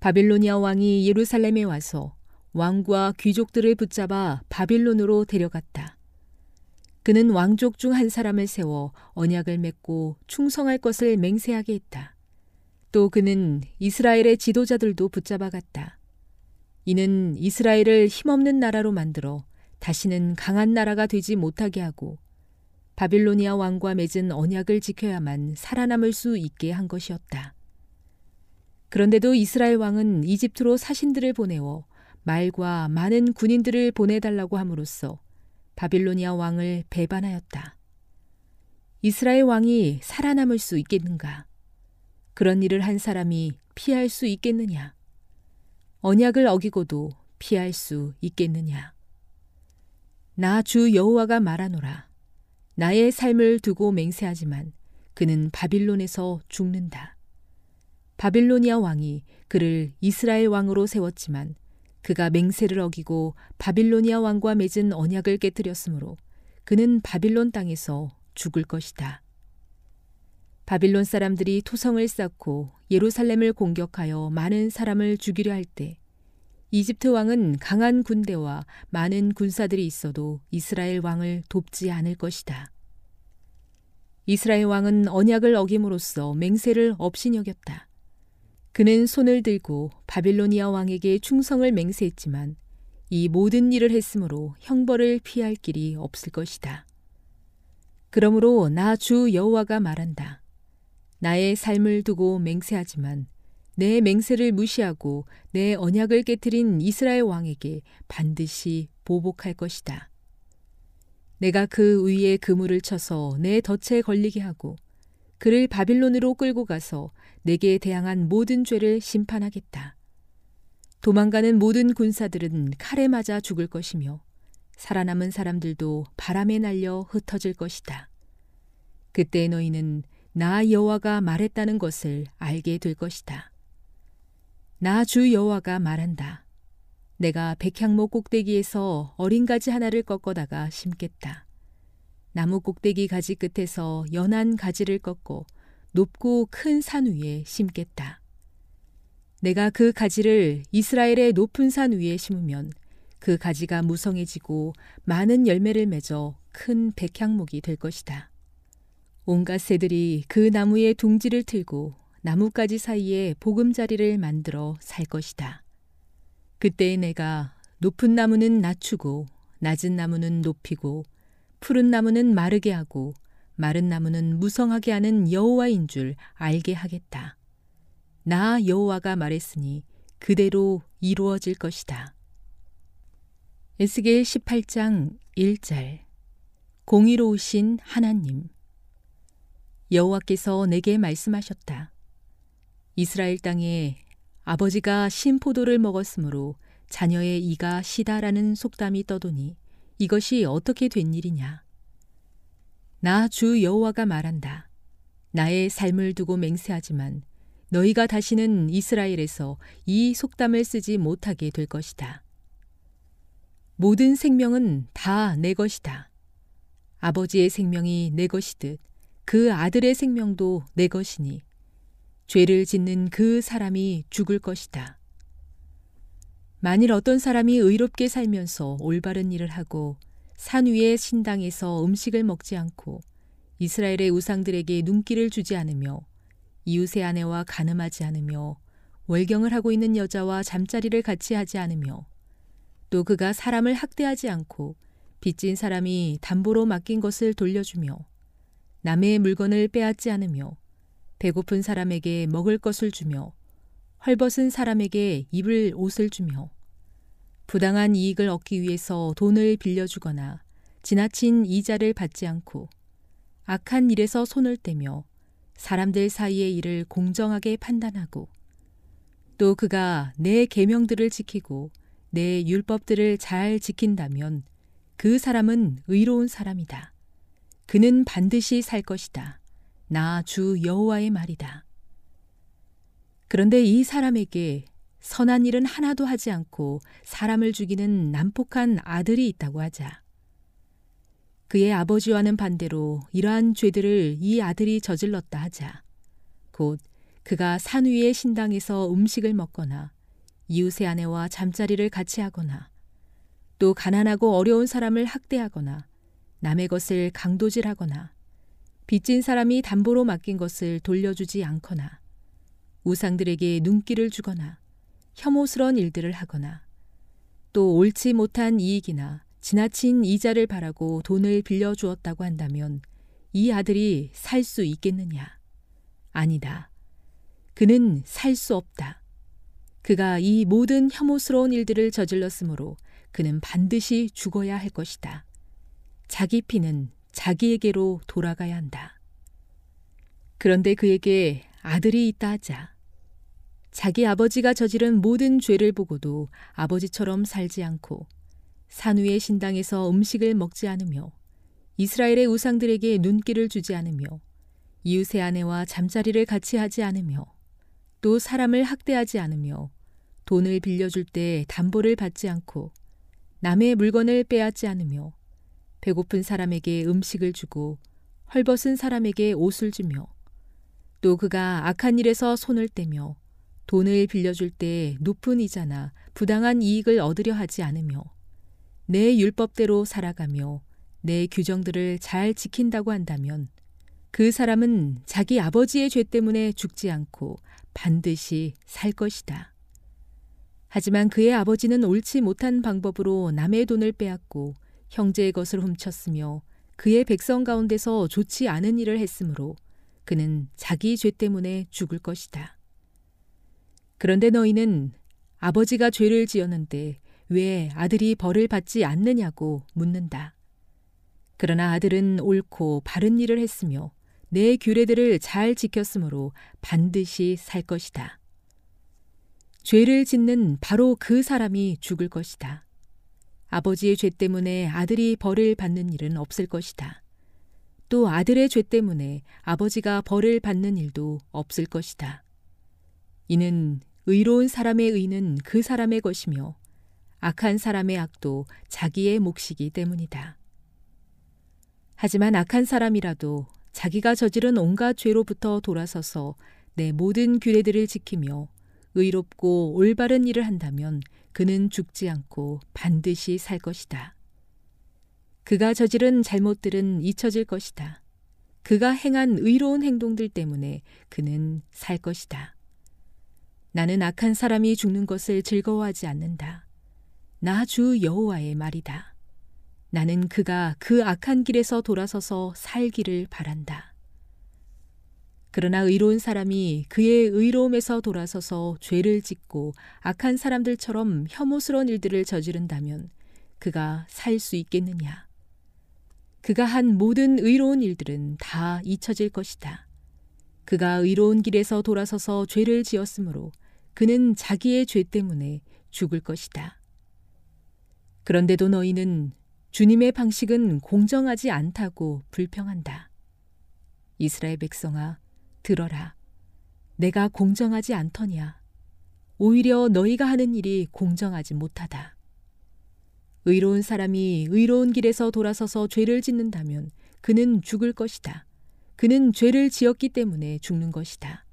바빌로니아 왕이 예루살렘에 와서 왕과 귀족들을 붙잡아 바빌론으로 데려갔다. 그는 왕족 중 한 사람을 세워 언약을 맺고 충성할 것을 맹세하게 했다. 또 그는 이스라엘의 지도자들도 붙잡아 갔다. 이는 이스라엘을 힘없는 나라로 만들어 다시는 강한 나라가 되지 못하게 하고 바빌로니아 왕과 맺은 언약을 지켜야만 살아남을 수 있게 한 것이었다. 그런데도 이스라엘 왕은 이집트로 사신들을 보내어 말과 많은 군인들을 보내달라고 함으로써 바빌로니아 왕을 배반하였다. 이스라엘 왕이 살아남을 수 있겠는가? 그런 일을 한 사람이 피할 수 있겠느냐? 언약을 어기고도 피할 수 있겠느냐? 나 주 여호와가 말하노라. 나의 삶을 두고 맹세하지만 그는 바빌론에서 죽는다. 바빌로니아 왕이 그를 이스라엘 왕으로 세웠지만 그가 맹세를 어기고 바빌로니아 왕과 맺은 언약을 깨뜨렸으므로 그는 바빌론 땅에서 죽을 것이다. 바빌론 사람들이 토성을 쌓고 예루살렘을 공격하여 많은 사람을 죽이려 할 때 이집트 왕은 강한 군대와 많은 군사들이 있어도 이스라엘 왕을 돕지 않을 것이다. 이스라엘 왕은 언약을 어김으로써 맹세를 업신여겼다. 그는 손을 들고 바빌로니아 왕에게 충성을 맹세했지만 이 모든 일을 했으므로 형벌을 피할 길이 없을 것이다. 그러므로 나 주 여호와가 말한다. 나의 삶을 두고 맹세하지만 내 맹세를 무시하고 내 언약을 깨뜨린 이스라엘 왕에게 반드시 보복할 것이다. 내가 그 위에 그물을 쳐서 내 덫에 걸리게 하고 그를 바빌론으로 끌고 가서 내게 대항한 모든 죄를 심판하겠다. 도망가는 모든 군사들은 칼에 맞아 죽을 것이며 살아남은 사람들도 바람에 날려 흩어질 것이다. 그때 너희는 나 여호와가 말했다는 것을 알게 될 것이다. 나 주 여호와가 말한다. 내가 백향목 꼭대기에서 어린 가지 하나를 꺾어다가 심겠다. 나무 꼭대기 가지 끝에서 연한 가지를 꺾고 높고 큰 산 위에 심겠다. 내가 그 가지를 이스라엘의 높은 산 위에 심으면 그 가지가 무성해지고 많은 열매를 맺어 큰 백향목이 될 것이다. 온갖 새들이 그 나무의 둥지를 틀고 나뭇가지 사이에 보금자리를 만들어 살 것이다. 그때 내가 높은 나무는 낮추고 낮은 나무는 높이고 푸른 나무는 마르게 하고 마른 나무는 무성하게 하는 여호와인 줄 알게 하겠다. 나 여호와가 말했으니 그대로 이루어질 것이다. 에스겔 18장 1절 공의로우신 하나님 여호와께서 내게 말씀하셨다. 이스라엘 땅에 아버지가 신포도를 먹었으므로 자녀의 이가 시다라는 속담이 떠도니 이것이 어떻게 된 일이냐? 나 주 여호와가 말한다. 나의 삶을 두고 맹세하지만 너희가 다시는 이스라엘에서 이 속담을 쓰지 못하게 될 것이다. 모든 생명은 다 내 것이다. 아버지의 생명이 내 것이듯 그 아들의 생명도 내 것이니 죄를 짓는 그 사람이 죽을 것이다. 만일 어떤 사람이 의롭게 살면서 올바른 일을 하고 산 위의 신당에서 음식을 먹지 않고 이스라엘의 우상들에게 눈길을 주지 않으며 이웃의 아내와 가늠하지 않으며 월경을 하고 있는 여자와 잠자리를 같이 하지 않으며 또 그가 사람을 학대하지 않고 빚진 사람이 담보로 맡긴 것을 돌려주며 남의 물건을 빼앗지 않으며 배고픈 사람에게 먹을 것을 주며 헐벗은 사람에게 입을 옷을 주며 부당한 이익을 얻기 위해서 돈을 빌려주거나 지나친 이자를 받지 않고 악한 일에서 손을 떼며 사람들 사이의 일을 공정하게 판단하고 또 그가 내 계명들을 지키고 내 율법들을 잘 지킨다면 그 사람은 의로운 사람이다. 그는 반드시 살 것이다. 나 주 여호와의 말이다. 그런데 이 사람에게 선한 일은 하나도 하지 않고 사람을 죽이는 난폭한 아들이 있다고 하자. 그의 아버지와는 반대로 이러한 죄들을 이 아들이 저질렀다 하자. 곧 그가 산 위의 신당에서 음식을 먹거나 이웃의 아내와 잠자리를 같이 하거나 또 가난하고 어려운 사람을 학대하거나 남의 것을 강도질하거나 빚진 사람이 담보로 맡긴 것을 돌려주지 않거나 우상들에게 눈길을 주거나 혐오스러운 일들을 하거나 또 옳지 못한 이익이나 지나친 이자를 바라고 돈을 빌려주었다고 한다면 이 아들이 살 수 있겠느냐? 아니다. 그는 살 수 없다. 그가 이 모든 혐오스러운 일들을 저질렀으므로 그는 반드시 죽어야 할 것이다. 자기 피는 자기에게로 돌아가야 한다. 그런데 그에게 아들이 있다 하자. 자기 아버지가 저지른 모든 죄를 보고도 아버지처럼 살지 않고 산 위의 신당에서 음식을 먹지 않으며 이스라엘의 우상들에게 눈길을 주지 않으며 이웃의 아내와 잠자리를 같이 하지 않으며 또 사람을 학대하지 않으며 돈을 빌려줄 때 담보를 받지 않고 남의 물건을 빼앗지 않으며 배고픈 사람에게 음식을 주고 헐벗은 사람에게 옷을 주며 또 그가 악한 일에서 손을 떼며 돈을 빌려줄 때 높은 이자나 부당한 이익을 얻으려 하지 않으며 내 율법대로 살아가며 내 규정들을 잘 지킨다고 한다면 그 사람은 자기 아버지의 죄 때문에 죽지 않고 반드시 살 것이다. 하지만 그의 아버지는 옳지 못한 방법으로 남의 돈을 빼앗고 형제의 것을 훔쳤으며 그의 백성 가운데서 좋지 않은 일을 했으므로 그는 자기 죄 때문에 죽을 것이다. 그런데 너희는 아버지가 죄를 지었는데 왜 아들이 벌을 받지 않느냐고 묻는다. 그러나 아들은 옳고 바른 일을 했으며 내 규례들을 잘 지켰으므로 반드시 살 것이다. 죄를 짓는 바로 그 사람이 죽을 것이다. 아버지의 죄 때문에 아들이 벌을 받는 일은 없을 것이다. 또 아들의 죄 때문에 아버지가 벌을 받는 일도 없을 것이다. 이는 의로운 사람의 의는 그 사람의 것이며 악한 사람의 악도 자기의 몫이기 때문이다. 하지만 악한 사람이라도 자기가 저지른 온갖 죄로부터 돌아서서 내 모든 규례들을 지키며 의롭고 올바른 일을 한다면 그는 죽지 않고 반드시 살 것이다. 그가 저지른 잘못들은 잊혀질 것이다. 그가 행한 의로운 행동들 때문에 그는 살 것이다. 나는 악한 사람이 죽는 것을 즐거워하지 않는다. 나 주 여호와의 말이다. 나는 그가 그 악한 길에서 돌아서서 살기를 바란다. 그러나 의로운 사람이 그의 의로움에서 돌아서서 죄를 짓고 악한 사람들처럼 혐오스러운 일들을 저지른다면 그가 살 수 있겠느냐? 그가 한 모든 의로운 일들은 다 잊혀질 것이다. 그가 의로운 길에서 돌아서서 죄를 지었으므로 그는 자기의 죄 때문에 죽을 것이다. 그런데도 너희는 주님의 방식은 공정하지 않다고 불평한다. 이스라엘 백성아, 들어라. 내가 공정하지 않더냐. 오히려 너희가 하는 일이 공정하지 못하다. 의로운 사람이 의로운 길에서 돌아서서 죄를 짓는다면 그는 죽을 것이다. 그는 죄를 지었기 때문에 죽는 것이다.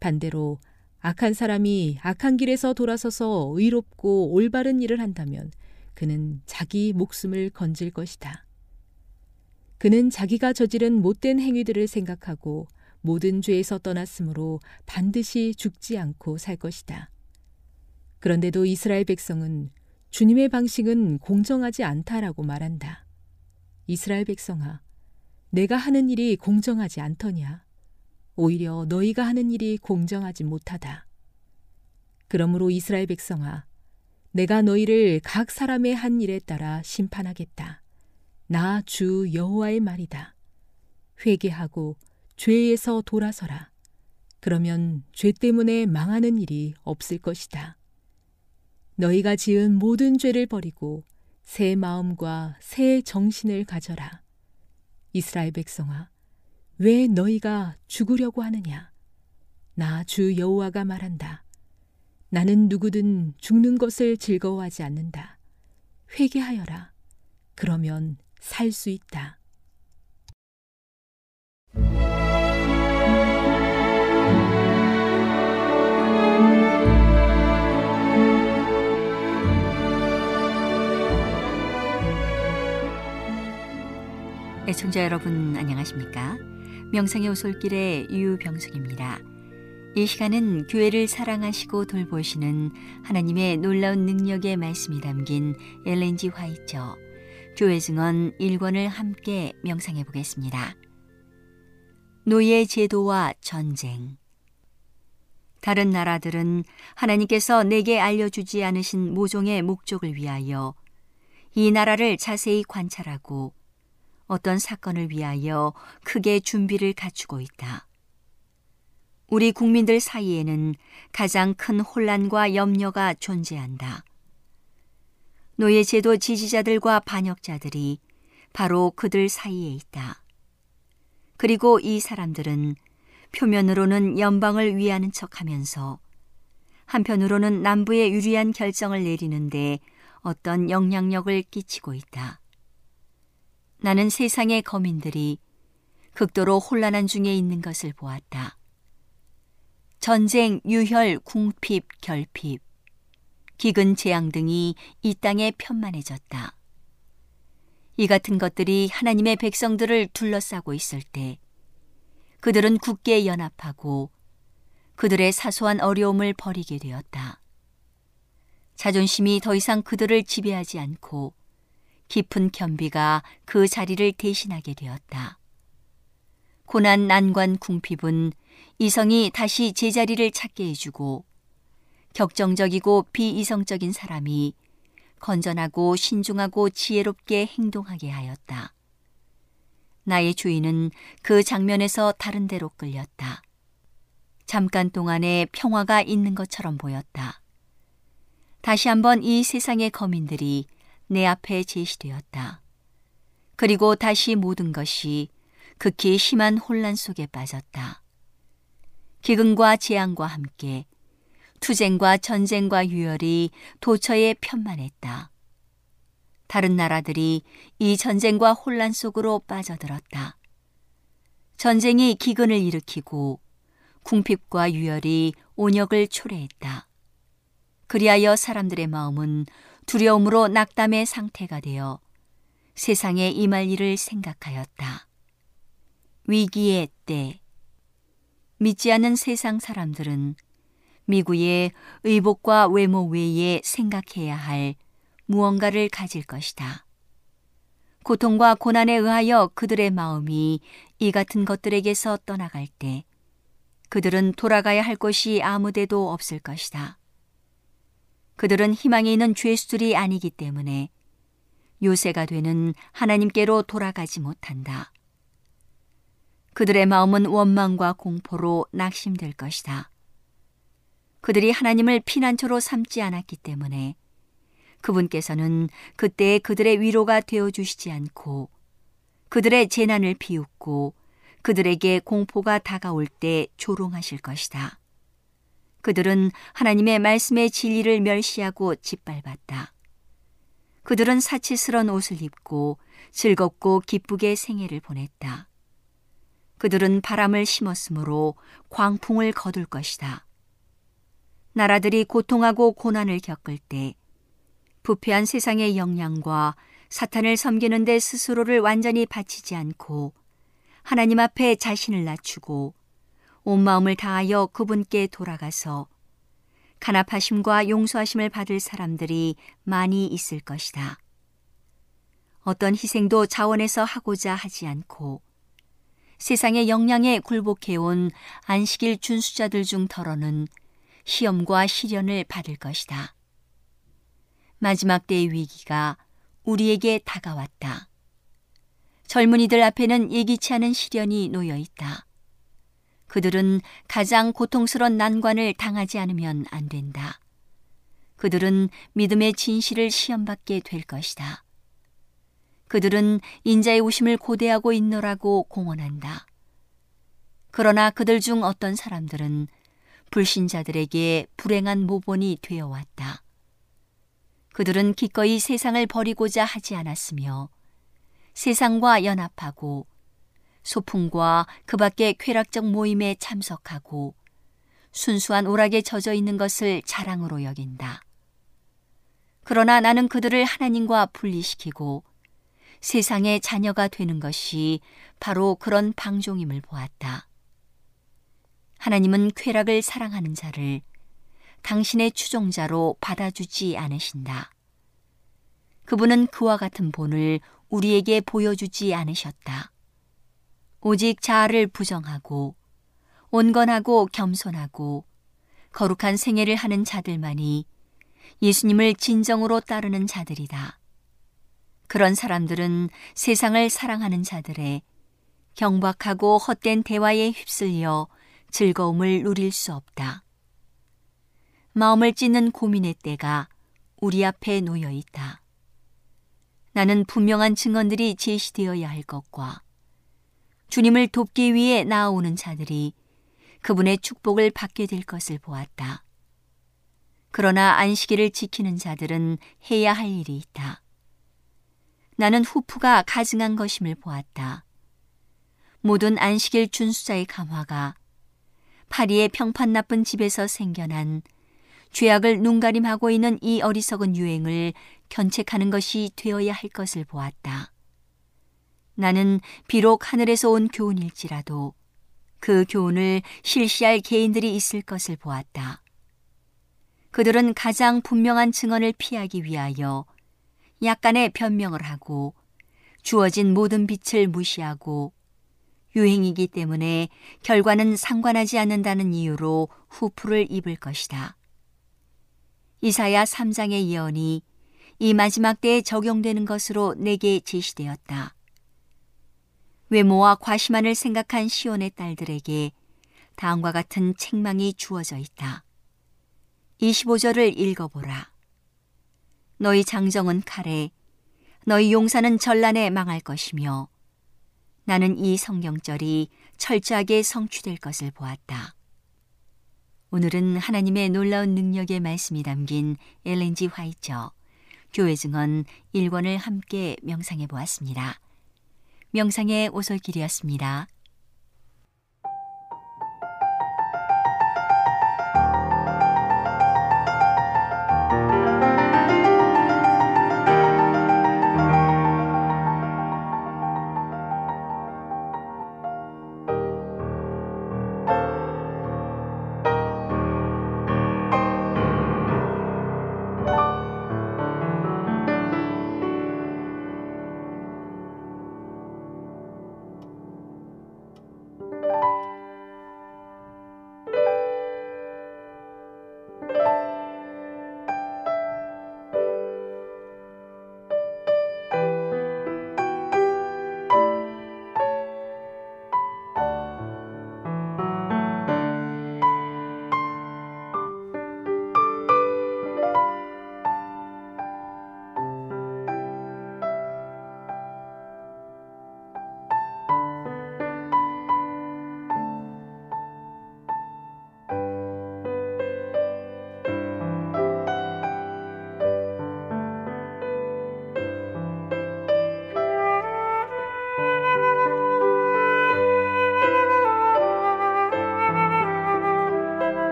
반대로 악한 사람이 악한 길에서 돌아서서 의롭고 올바른 일을 한다면 그는 자기 목숨을 건질 것이다. 그는 자기가 저지른 못된 행위들을 생각하고 모든 죄에서 떠났으므로 반드시 죽지 않고 살 것이다. 그런데도 이스라엘 백성은 주님의 방식은 공정하지 않다라고 말한다. 이스라엘 백성아, 내가 하는 일이 공정하지 않더냐? 오히려 너희가 하는 일이 공정하지 못하다. 그러므로 이스라엘 백성아, 내가 너희를 각 사람의 한 일에 따라 심판하겠다. 나 주 여호와의 말이다. 회개하고 죄에서 돌아서라. 그러면 죄 때문에 망하는 일이 없을 것이다. 너희가 지은 모든 죄를 버리고 새 마음과 새 정신을 가져라. 이스라엘 백성아, 왜 너희가 죽으려고 하느냐? 나 주 여호와가 말한다. 나는 누구든 죽는 것을 즐거워하지 않는다. 회개하여라. 그러면 살 수 있다. 애청자 여러분 안녕하십니까? 명상의 오솔길의 유병숙입니다. 이 시간은 교회를 사랑하시고 돌보시는 하나님의 놀라운 능력의 말씀이 담긴 엘렌지 화이처 교회 증언 1권을 함께 명상해 보겠습니다. 노예 제도와 전쟁 다른 나라들은 하나님께서 내게 알려주지 않으신 모종의 목적을 위하여 이 나라를 자세히 관찰하고 어떤 사건을 위하여 크게 준비를 갖추고 있다. 우리 국민들 사이에는 가장 큰 혼란과 염려가 존재한다. 노예제도 지지자들과 반역자들이 바로 그들 사이에 있다. 그리고 이 사람들은 표면으로는 연방을 위하는 척 하면서 한편으로는 남부에 유리한 결정을 내리는데 어떤 영향력을 끼치고 있다. 나는 세상의 거민들이 극도로 혼란한 중에 있는 것을 보았다. 전쟁, 유혈, 궁핍, 결핍, 기근 재앙 등이 이 땅에 편만해졌다. 이 같은 것들이 하나님의 백성들을 둘러싸고 있을 때 그들은 굳게 연합하고 그들의 사소한 어려움을 버리게 되었다. 자존심이 더 이상 그들을 지배하지 않고 깊은 겸비가 그 자리를 대신하게 되었다. 고난 난관 궁핍은 이성이 다시 제자리를 찾게 해주고 격정적이고 비이성적인 사람이 건전하고 신중하고 지혜롭게 행동하게 하였다. 나의 주인은 그 장면에서 다른 데로 끌렸다. 잠깐 동안에 평화가 있는 것처럼 보였다. 다시 한번 이 세상의 거민들이 내 앞에 제시되었다. 그리고 다시 모든 것이 극히 심한 혼란 속에 빠졌다. 기근과 재앙과 함께 투쟁과 전쟁과 유혈이 도처에 편만했다. 다른 나라들이 이 전쟁과 혼란 속으로 빠져들었다. 전쟁이 기근을 일으키고 궁핍과 유혈이 온역을 초래했다. 그리하여 사람들의 마음은 두려움으로 낙담의 상태가 되어 세상에 임할 일을 생각하였다. 위기의 때 믿지 않는 세상 사람들은 미구의 의복과 외모 외에 생각해야 할 무언가를 가질 것이다. 고통과 고난에 의하여 그들의 마음이 이 같은 것들에게서 떠나갈 때 그들은 돌아가야 할 곳이 아무데도 없을 것이다. 그들은 희망이 있는 죄수들이 아니기 때문에 요새가 되는 하나님께로 돌아가지 못한다. 그들의 마음은 원망과 공포로 낙심될 것이다. 그들이 하나님을 피난처로 삼지 않았기 때문에 그분께서는 그때에 그들의 위로가 되어 주시지 않고 그들의 재난을 비웃고 그들에게 공포가 다가올 때 조롱하실 것이다. 그들은 하나님의 말씀의 진리를 멸시하고 짓밟았다. 그들은 사치스런 옷을 입고 즐겁고 기쁘게 생애를 보냈다. 그들은 바람을 심었으므로 광풍을 거둘 것이다. 나라들이 고통하고 고난을 겪을 때 부패한 세상의 영향과 사탄을 섬기는 데 스스로를 완전히 바치지 않고 하나님 앞에 자신을 낮추고 온 마음을 다하여 그분께 돌아가서 간합하심과 용서하심을 받을 사람들이 많이 있을 것이다. 어떤 희생도 자원에서 하고자 하지 않고 세상의 영향에 굴복해온 안식일 준수자들 중 더러는 시험과 시련을 받을 것이다. 마지막 때의 위기가 우리에게 다가왔다. 젊은이들 앞에는 예기치 않은 시련이 놓여 있다. 그들은 가장 고통스러운 난관을 당하지 않으면 안 된다. 그들은 믿음의 진실을 시험받게 될 것이다. 그들은 인자의 오심을 고대하고 있노라고 공언한다. 그러나 그들 중 어떤 사람들은 불신자들에게 불행한 모본이 되어 왔다. 그들은 기꺼이 세상을 버리고자 하지 않았으며 세상과 연합하고 소풍과 그 밖의 쾌락적 모임에 참석하고 순수한 오락에 젖어 있는 것을 자랑으로 여긴다. 그러나 나는 그들을 하나님과 분리시키고 세상의 자녀가 되는 것이 바로 그런 방종임을 보았다. 하나님은 쾌락을 사랑하는 자를 당신의 추종자로 받아주지 않으신다. 그분은 그와 같은 본을 우리에게 보여주지 않으셨다. 오직 자아를 부정하고 온건하고 겸손하고 거룩한 생애를 하는 자들만이 예수님을 진정으로 따르는 자들이다. 그런 사람들은 세상을 사랑하는 자들의 경박하고 헛된 대화에 휩쓸려 즐거움을 누릴 수 없다. 마음을 찢는 고민의 때가 우리 앞에 놓여 있다. 나는 분명한 증언들이 제시되어야 할 것과 주님을 돕기 위해 나아오는 자들이 그분의 축복을 받게 될 것을 보았다. 그러나 안식일을 지키는 자들은 해야 할 일이 있다. 나는 후프가 가증한 것임을 보았다. 모든 안식일 준수자의 감화가 파리의 평판 나쁜 집에서 생겨난 죄악을 눈가림하고 있는 이 어리석은 유행을 견책하는 것이 되어야 할 것을 보았다. 나는 비록 하늘에서 온 교훈일지라도 그 교훈을 실시할 개인들이 있을 것을 보았다. 그들은 가장 분명한 증언을 피하기 위하여 약간의 변명을 하고 주어진 모든 빛을 무시하고 유행이기 때문에 결과는 상관하지 않는다는 이유로 후프를 입을 것이다. 이사야 3장의 예언이 이 마지막 때에 적용되는 것으로 내게 제시되었다. 외모와 과시만을 생각한 시온의 딸들에게 다음과 같은 책망이 주어져 있다. 25절을 읽어보라. 너희 장정은 칼에, 너희 용사는 전란에 망할 것이며, 나는 이 성경절이 철저하게 성취될 것을 보았다. 오늘은 하나님의 놀라운 능력의 말씀이 담긴 엘렌지 화이처 교회 증언 1권을 함께 명상해 보았습니다. 명상의 오솔길이었습니다.